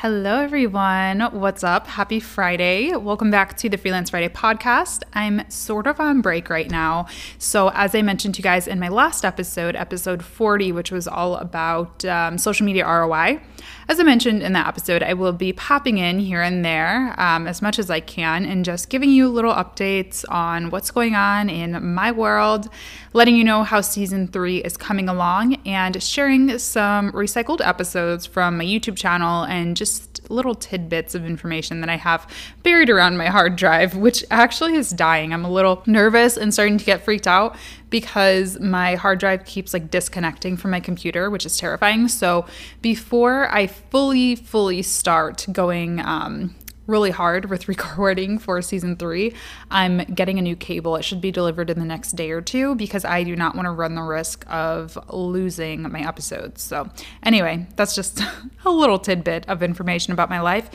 Hello, everyone. What's up? Happy Friday. Welcome back to the Freelance Friday podcast. I'm sort of on break right now. So, as I mentioned to you guys in my last episode, episode 40, which was all about um, social media ROI, as I mentioned in that episode, I will be popping in here and there um, as much as I can and just giving you little updates on what's going on in my world, letting you know how season three is coming along, and sharing some recycled episodes from my YouTube channel and just little tidbits of information that I have buried around my hard drive, which actually is dying. I'm a little nervous and starting to get freaked out because my hard drive keeps like disconnecting from my computer, which is terrifying. So before I fully, fully start going um, really hard with recording for season three. I'm getting a new cable. It should be delivered in the next day or two because I do not want to run the risk of losing my episodes. So, anyway, that's just a little tidbit of information about my life.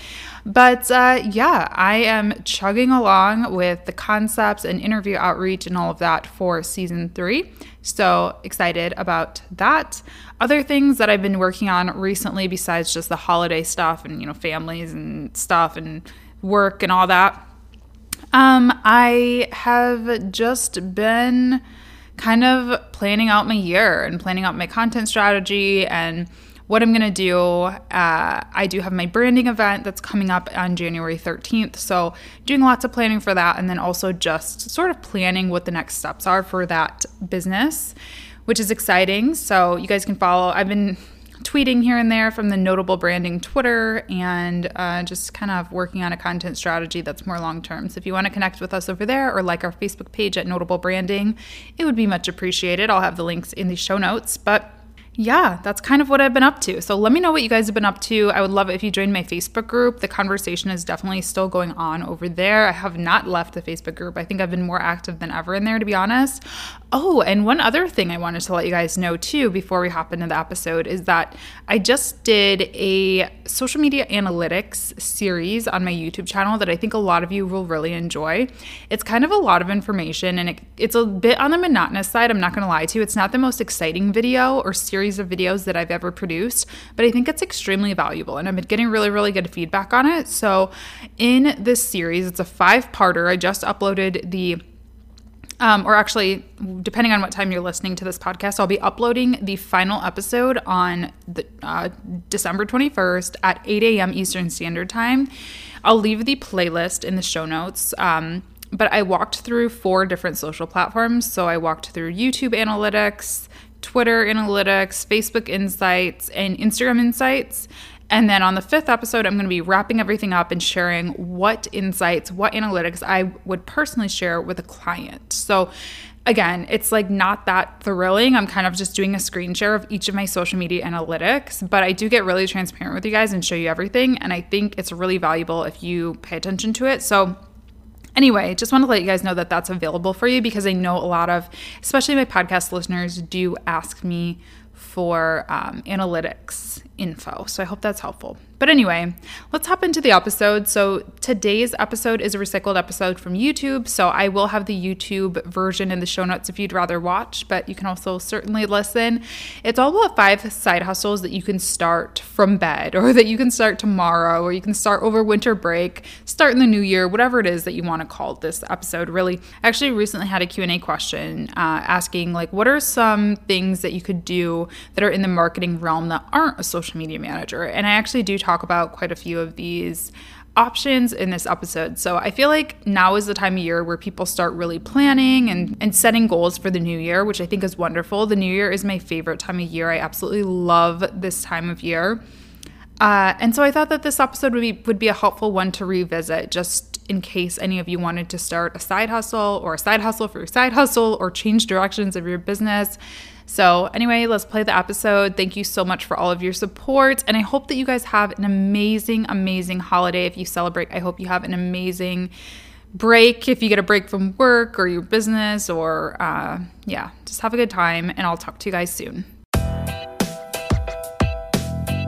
But uh, yeah, I am chugging along with the concepts and interview outreach and all of that for season three. So excited about that. Other things that I've been working on recently, besides just the holiday stuff and, you know, families and stuff and work and all that, um, I have just been kind of planning out my year and planning out my content strategy and what I'm going to do. Uh, I do have my branding event that's coming up on January 13th. So, doing lots of planning for that, and then also just sort of planning what the next steps are for that business, which is exciting. So, you guys can follow. I've been tweeting here and there from the notable branding Twitter and uh, just kind of working on a content strategy that's more long term. So if you want to connect with us over there or like our Facebook page at Notable Branding, it would be much appreciated. I'll have the links in the show notes. But yeah, that's kind of what I've been up to. So let me know what you guys have been up to. I would love it if you join my Facebook group. The conversation is definitely still going on over there. I have not left the Facebook group. I think I've been more active than ever in there, to be honest. Oh, and one other thing I wanted to let you guys know too before we hop into the episode is that I just did a social media analytics series on my YouTube channel that I think a lot of you will really enjoy. It's kind of a lot of information and it, it's a bit on the monotonous side. I'm not going to lie to you. It's not the most exciting video or series series of videos that I've ever produced, but I think it's extremely valuable and I've been getting really, really good feedback on it. So, in this series, it's a five parter. I just uploaded the um, or actually, depending on what time you're listening to this podcast, I'll be uploading the final episode on the, uh, December 21st at 8 a.m. Eastern Standard Time. I'll leave the playlist in the show notes. Um, but I walked through four different social platforms. So I walked through YouTube Analytics, Twitter Analytics, Facebook Insights, and Instagram Insights. And then on the fifth episode, I'm going to be wrapping everything up and sharing what insights, what analytics I would personally share with a client. So, again, it's like not that thrilling. I'm kind of just doing a screen share of each of my social media analytics, but I do get really transparent with you guys and show you everything. And I think it's really valuable if you pay attention to it. So, Anyway, just want to let you guys know that that's available for you because I know a lot of, especially my podcast listeners, do ask me for um, analytics info. So I hope that's helpful. But anyway, let's hop into the episode. So today's episode is a recycled episode from YouTube. So I will have the YouTube version in the show notes if you'd rather watch, but you can also certainly listen. It's all about five side hustles that you can start from bed or that you can start tomorrow or you can start over winter break, start in the new year, whatever it is that you want to call this episode. Really, I actually recently had a Q&A question uh, asking like, what are some things that you could do that are in the marketing realm that aren't a social media manager? And I actually do talk about quite a few of these options in this episode. So I feel like now is the time of year where people start really planning and, and setting goals for the new year, which I think is wonderful. The new year is my favorite time of year. I absolutely love this time of year. Uh, and so I thought that this episode would be would be a helpful one to revisit, just in case any of you wanted to start a side hustle or a side hustle for your side hustle or change directions of your business So, anyway, let's play the episode. Thank you so much for all of your support. And I hope that you guys have an amazing, amazing holiday. If you celebrate, I hope you have an amazing break. If you get a break from work or your business, or uh, yeah, just have a good time. And I'll talk to you guys soon.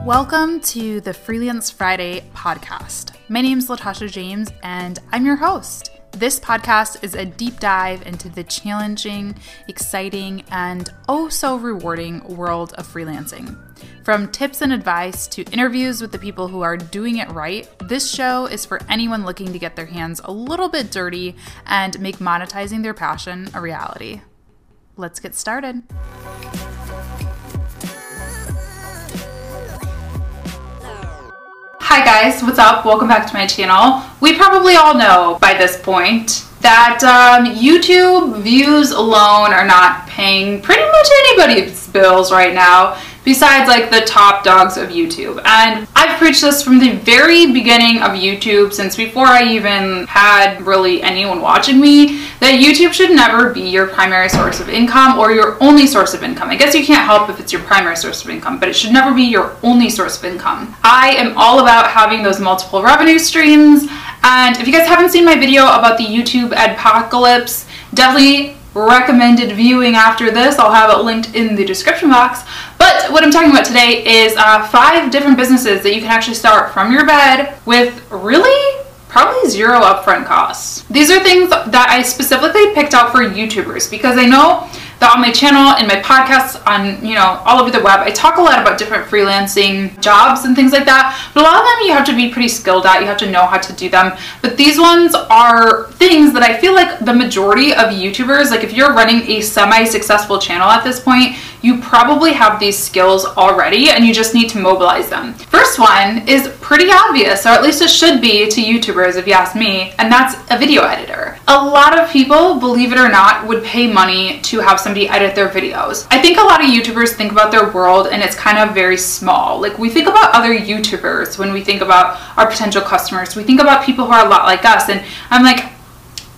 Welcome to the Freelance Friday podcast. My name is Latasha James, and I'm your host. This podcast is a deep dive into the challenging, exciting, and oh so rewarding world of freelancing. From tips and advice to interviews with the people who are doing it right, this show is for anyone looking to get their hands a little bit dirty and make monetizing their passion a reality. Let's get started. Hi guys, what's up? Welcome back to my channel. We probably all know by this point that um, YouTube views alone are not paying pretty much anybody's bills right now besides like the top dogs of YouTube. And I've preached this from the very beginning of YouTube, since before I even had really anyone watching me, that YouTube should never be your primary source of income or your only source of income. I guess you can't help if it's your primary source of income, but it should never be your only source of income. I am all about having those multiple revenue streams. And if you guys haven't seen my video about the YouTube apocalypse, definitely recommended viewing after this. I'll have it linked in the description box. But what I'm talking about today is uh, five different businesses that you can actually start from your bed with really probably zero upfront costs. These are things that I specifically picked out for YouTubers because I know that on my channel and my podcasts on you know all over the web. I talk a lot about different freelancing jobs and things like that but a lot of them you have to be pretty skilled at. You have to know how to do them. But these ones are things that i feel like the majority of youtubers like if you're running a semi-successful channel at this point you probably have these skills already and you just need to mobilize them first one is pretty obvious or at least it should be to youtubers if you ask me and that's a video editor a lot of people believe it or not would pay money to have somebody edit their videos. I think a lot of YouTubers think about their world and it's kind of very small. Like we think about other YouTubers when we think about our potential customers. We think about people who are a lot like us and I'm like,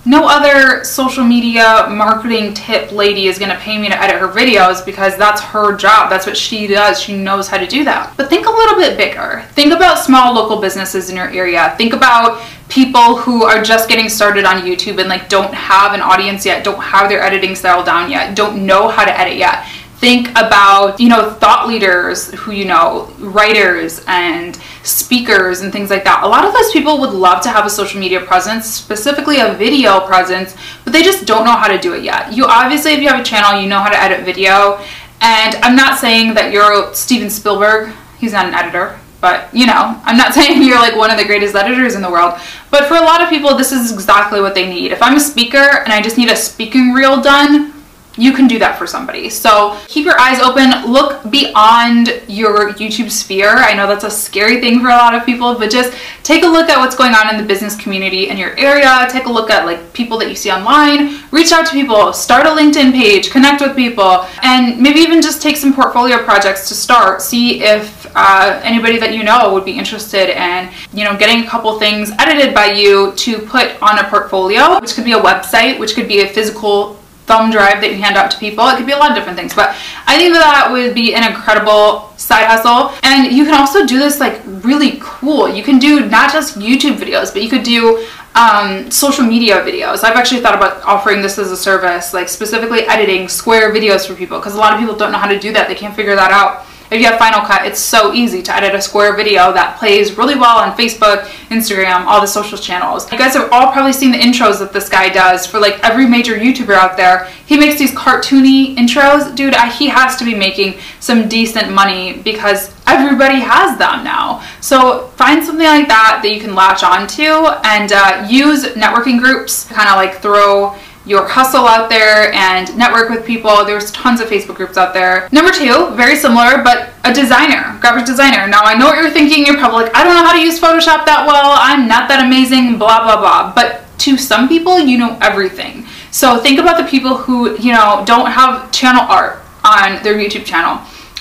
no other social media marketing tip lady is going to pay me to edit her videos because that's her job. That's what she does. She knows how to do that. But think a little bit bigger. Think about small local businesses in your area. Think about people who are just getting started on YouTube and like don't have an audience yet, don't have their editing style down yet, don't know how to edit yet think about you know thought leaders who you know writers and speakers and things like that. A lot of those people would love to have a social media presence specifically a video presence but they just don't know how to do it yet. You obviously if you have a channel you know how to edit video. And i'm not saying that you're steven spielberg. He's not an editor but you know i'm not saying you're like one of the greatest editors in the world. But for a lot of people this is exactly what they need. If i'm a speaker and i just need a speaking reel done you can do that for somebody. So keep your eyes open, look beyond your YouTube sphere. I know that's a scary thing for a lot of people, but just take a look at what's going on in the business community in your area. Take a look at like people that you see online, reach out to people, start a LinkedIn page, connect with people, and maybe even just take some portfolio projects to start. See if uh, anybody that you know would be interested in, you know, getting a couple things edited by you to put on a portfolio, which could be a website, which could be a physical thumb drive that you hand out to people. It could be a lot of different things, but I think that, that would be an incredible side hustle. And you can also do this like really cool. You can do not just YouTube videos, but you could do um, social media videos. I've actually thought about offering this as a service, like specifically editing square videos for people because a lot of people don't know how to do that. They can't figure that out. If you have Final Cut, it's so easy to edit a square video that plays really well on Facebook, Instagram, all the social channels. You guys have all probably seen the intros that this guy does for like every major YouTuber out there. He makes these cartoony intros. Dude, he has to be making some decent money because everybody has them now. So find something like that that you can latch onto and uh, use networking groups to kind of like throw your hustle out there and network with people. There's tons of Facebook groups out there. Number two, very similar, but a designer, graphic designer. Now I know what you're thinking. You're probably like, I don't know how to use Photoshop that well. I'm not that amazing, blah, blah, blah. But to some people, you know everything. So think about the people who, you know, don't have channel art on their YouTube channel,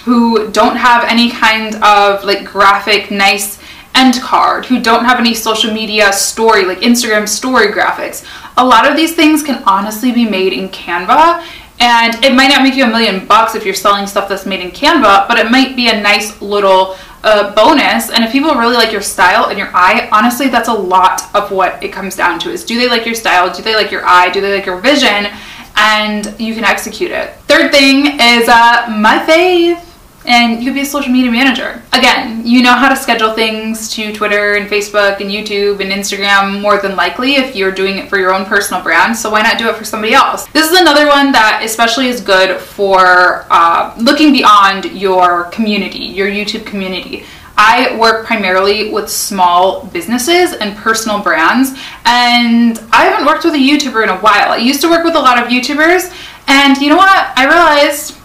who don't have any kind of like graphic, nice end card, who don't have any social media story, like Instagram story graphics a lot of these things can honestly be made in Canva And it might not make you a million bucks if you're selling stuff that's made in Canva, but it might be a nice little uh, bonus. And if people really like your style and your eye, honestly, that's a lot of what it comes down to is do they like your style? Do they like your eye? Do they like your vision? And you can execute it. Third thing is uh, my fave and you could be a social media manager. Again, you know how to schedule things to Twitter and Facebook and YouTube and Instagram more than likely if you're doing it for your own personal brand, so why not do it for somebody else? This is another one that especially is good for uh, looking beyond your community, your YouTube community. I work primarily with small businesses and personal brands, and I haven't worked with a YouTuber in a while. I used to work with a lot of YouTubers, and you know what? I realized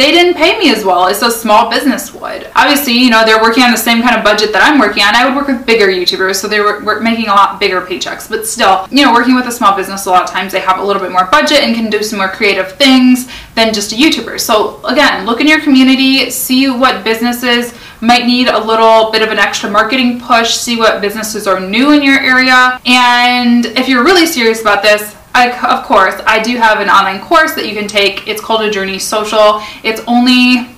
they didn't pay me as well as a small business would. Obviously, you know, they're working on the same kind of budget that I'm working on. I would work with bigger YouTubers, so they were, were making a lot bigger paychecks. But still, you know, working with a small business, a lot of times they have a little bit more budget and can do some more creative things than just a YouTuber. So again, look in your community, see what businesses might need a little bit of an extra marketing push, see what businesses are new in your area. And if you're really serious about this, I, of course, I do have an online course that you can take. It's called A Journey Social. It's only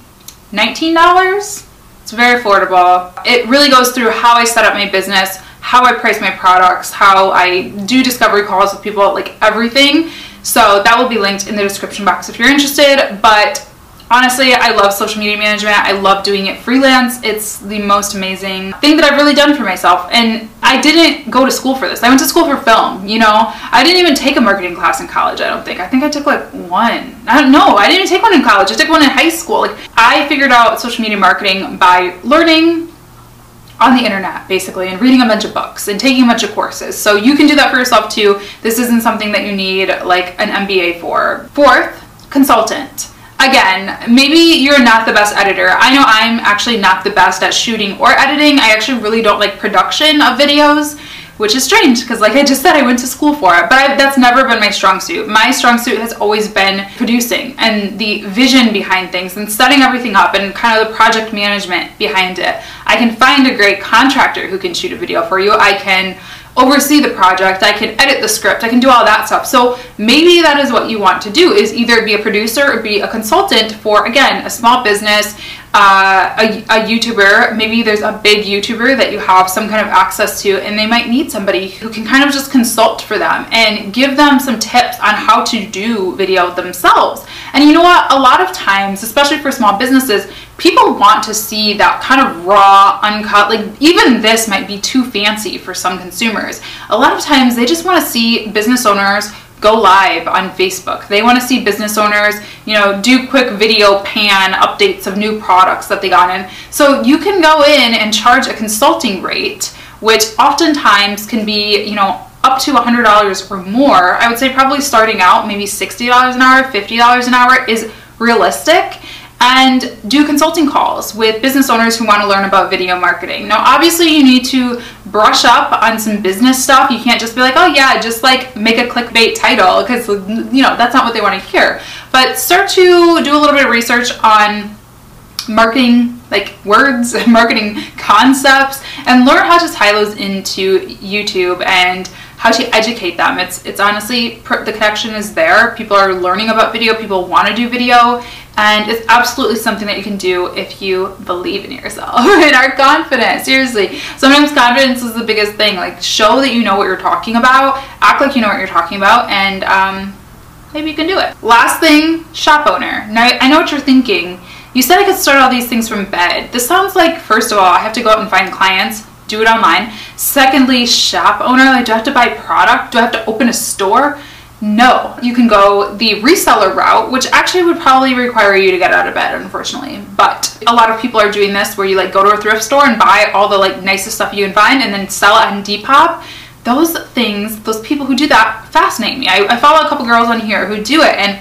$19. It's very affordable. It really goes through how I set up my business, how I price my products, how I do discovery calls with people, like everything. So that will be linked in the description box if you're interested. But Honestly, I love social media management. I love doing it freelance. It's the most amazing thing that I've really done for myself. And I didn't go to school for this. I went to school for film, you know? I didn't even take a marketing class in college, I don't think. I think I took like one. I don't know. I didn't even take one in college. I took one in high school. Like I figured out social media marketing by learning on the internet basically and reading a bunch of books and taking a bunch of courses. So you can do that for yourself too. This isn't something that you need like an MBA for. Fourth, consultant again, maybe you're not the best editor. I know I'm actually not the best at shooting or editing. I actually really don't like production of videos, which is strange because like I just said, I went to school for it, but I, that's never been my strong suit. My strong suit has always been producing and the vision behind things and setting everything up and kind of the project management behind it. I can find a great contractor who can shoot a video for you. I can oversee the project, I can edit the script, I can do all that stuff. So maybe that is what you want to do is either be a producer or be a consultant for again a small business, uh, a, a YouTuber. Maybe there's a big YouTuber that you have some kind of access to, and they might need somebody who can kind of just consult for them and give them some tips on how to do video themselves. And you know what? A lot of times, especially for small businesses, people want to see that kind of raw, uncut, like even this might be too fancy for some consumers. A lot of times they just want to see business owners go live on Facebook. They want to see business owners, you know, do quick video pan updates of new products that they got in. So you can go in and charge a consulting rate, which oftentimes can be, you know, up to $100 or more. I would say probably starting out maybe $60 an hour, $50 an hour is realistic and do consulting calls with business owners who want to learn about video marketing. Now, obviously, you need to brush up on some business stuff. You can't just be like, oh, yeah, just like make a clickbait title because, you know, that's not what they want to hear. But start to do a little bit of research on marketing like words marketing concepts and learn how to tie those into youtube and how to educate them it's it's honestly the connection is there people are learning about video people want to do video and it's absolutely something that you can do if you believe in yourself and are confident. Seriously. Sometimes confidence is the biggest thing. Like, show that you know what you're talking about, act like you know what you're talking about, and um, maybe you can do it. Last thing shop owner. Now, I know what you're thinking. You said I could start all these things from bed. This sounds like, first of all, I have to go out and find clients, do it online. Secondly, shop owner. Like, do I have to buy product? Do I have to open a store? No, you can go the reseller route, which actually would probably require you to get out of bed, unfortunately. But a lot of people are doing this where you like go to a thrift store and buy all the like nicest stuff you can find and then sell it on Depop. Those things, those people who do that fascinate me. I, I follow a couple girls on here who do it and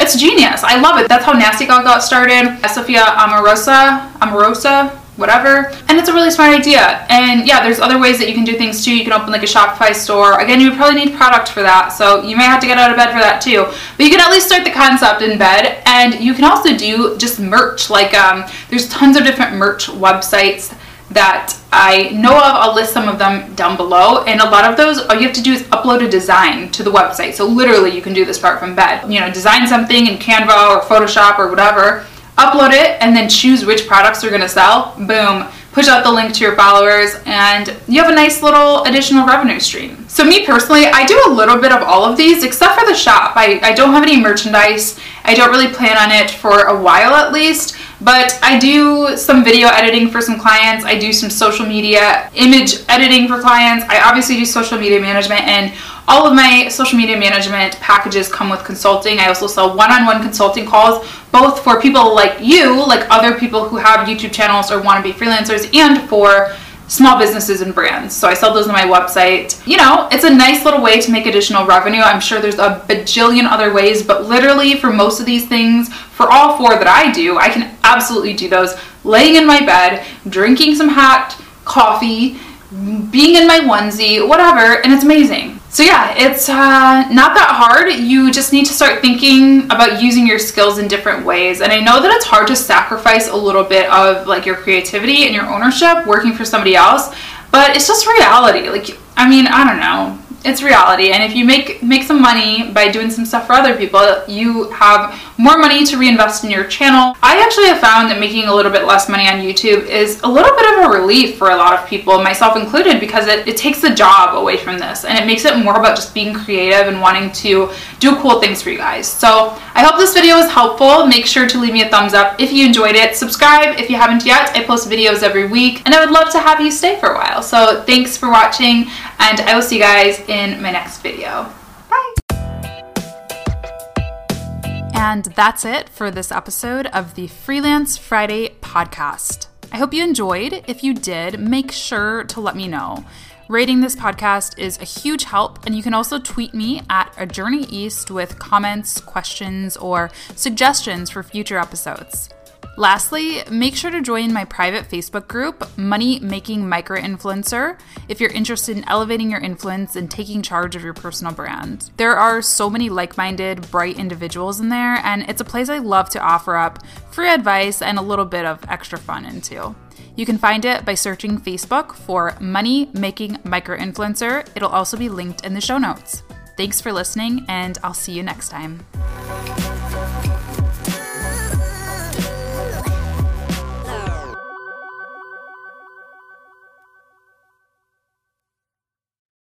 it's genius. I love it. That's how Nasty Gal got started. Sophia Amorosa, Amorosa, whatever. And it's a really smart idea. And yeah, there's other ways that you can do things too. You can open like a Shopify store. Again, you would probably need product for that. So you may have to get out of bed for that too. But you can at least start the concept in bed. And you can also do just merch. Like um, there's tons of different merch websites that I know of. I'll list some of them down below. And a lot of those, all you have to do is upload a design to the website. So literally you can do this part from bed. You know, design something in Canva or Photoshop or whatever, upload it, and then choose which products you're gonna sell. Boom push out the link to your followers, and you have a nice little additional revenue stream. So, me personally, I do a little bit of all of these except for the shop. I, I don't have any merchandise, I don't really plan on it for a while at least. But I do some video editing for some clients. I do some social media image editing for clients. I obviously do social media management and all of my social media management packages come with consulting. I also sell one on one consulting calls, both for people like you, like other people who have YouTube channels or want to be freelancers, and for small businesses and brands. So I sell those on my website. You know, it's a nice little way to make additional revenue. I'm sure there's a bajillion other ways, but literally for most of these things, for all four that I do, I can absolutely do those laying in my bed, drinking some hot coffee, being in my onesie, whatever, and it's amazing. So yeah, it's uh, not that hard. You just need to start thinking about using your skills in different ways. And I know that it's hard to sacrifice a little bit of like your creativity and your ownership working for somebody else, but it's just reality. Like, I mean, I don't know it's reality and if you make make some money by doing some stuff for other people you have more money to reinvest in your channel. I actually have found that making a little bit less money on youtube is a little bit of a relief for a lot of people myself included because it, it takes the job away from this and it makes it more about just being creative and wanting to do cool things for you guys. So i hope this video was helpful. Make sure to leave me a thumbs up if you enjoyed it. Subscribe if you haven't yet. I post videos every week and i would love to have you stay for a while. So thanks for watching and i will see you guys in in my next video. And that's it for this episode of the Freelance Friday podcast. I hope you enjoyed. If you did, make sure to let me know. Rating this podcast is a huge help, and you can also tweet me at a journey east with comments, questions, or suggestions for future episodes. Lastly, make sure to join my private Facebook group, Money Making Micro Influencer, if you're interested in elevating your influence and taking charge of your personal brand. There are so many like minded, bright individuals in there, and it's a place I love to offer up free advice and a little bit of extra fun into. You can find it by searching Facebook for Money Making Micro Influencer. It'll also be linked in the show notes. Thanks for listening, and I'll see you next time.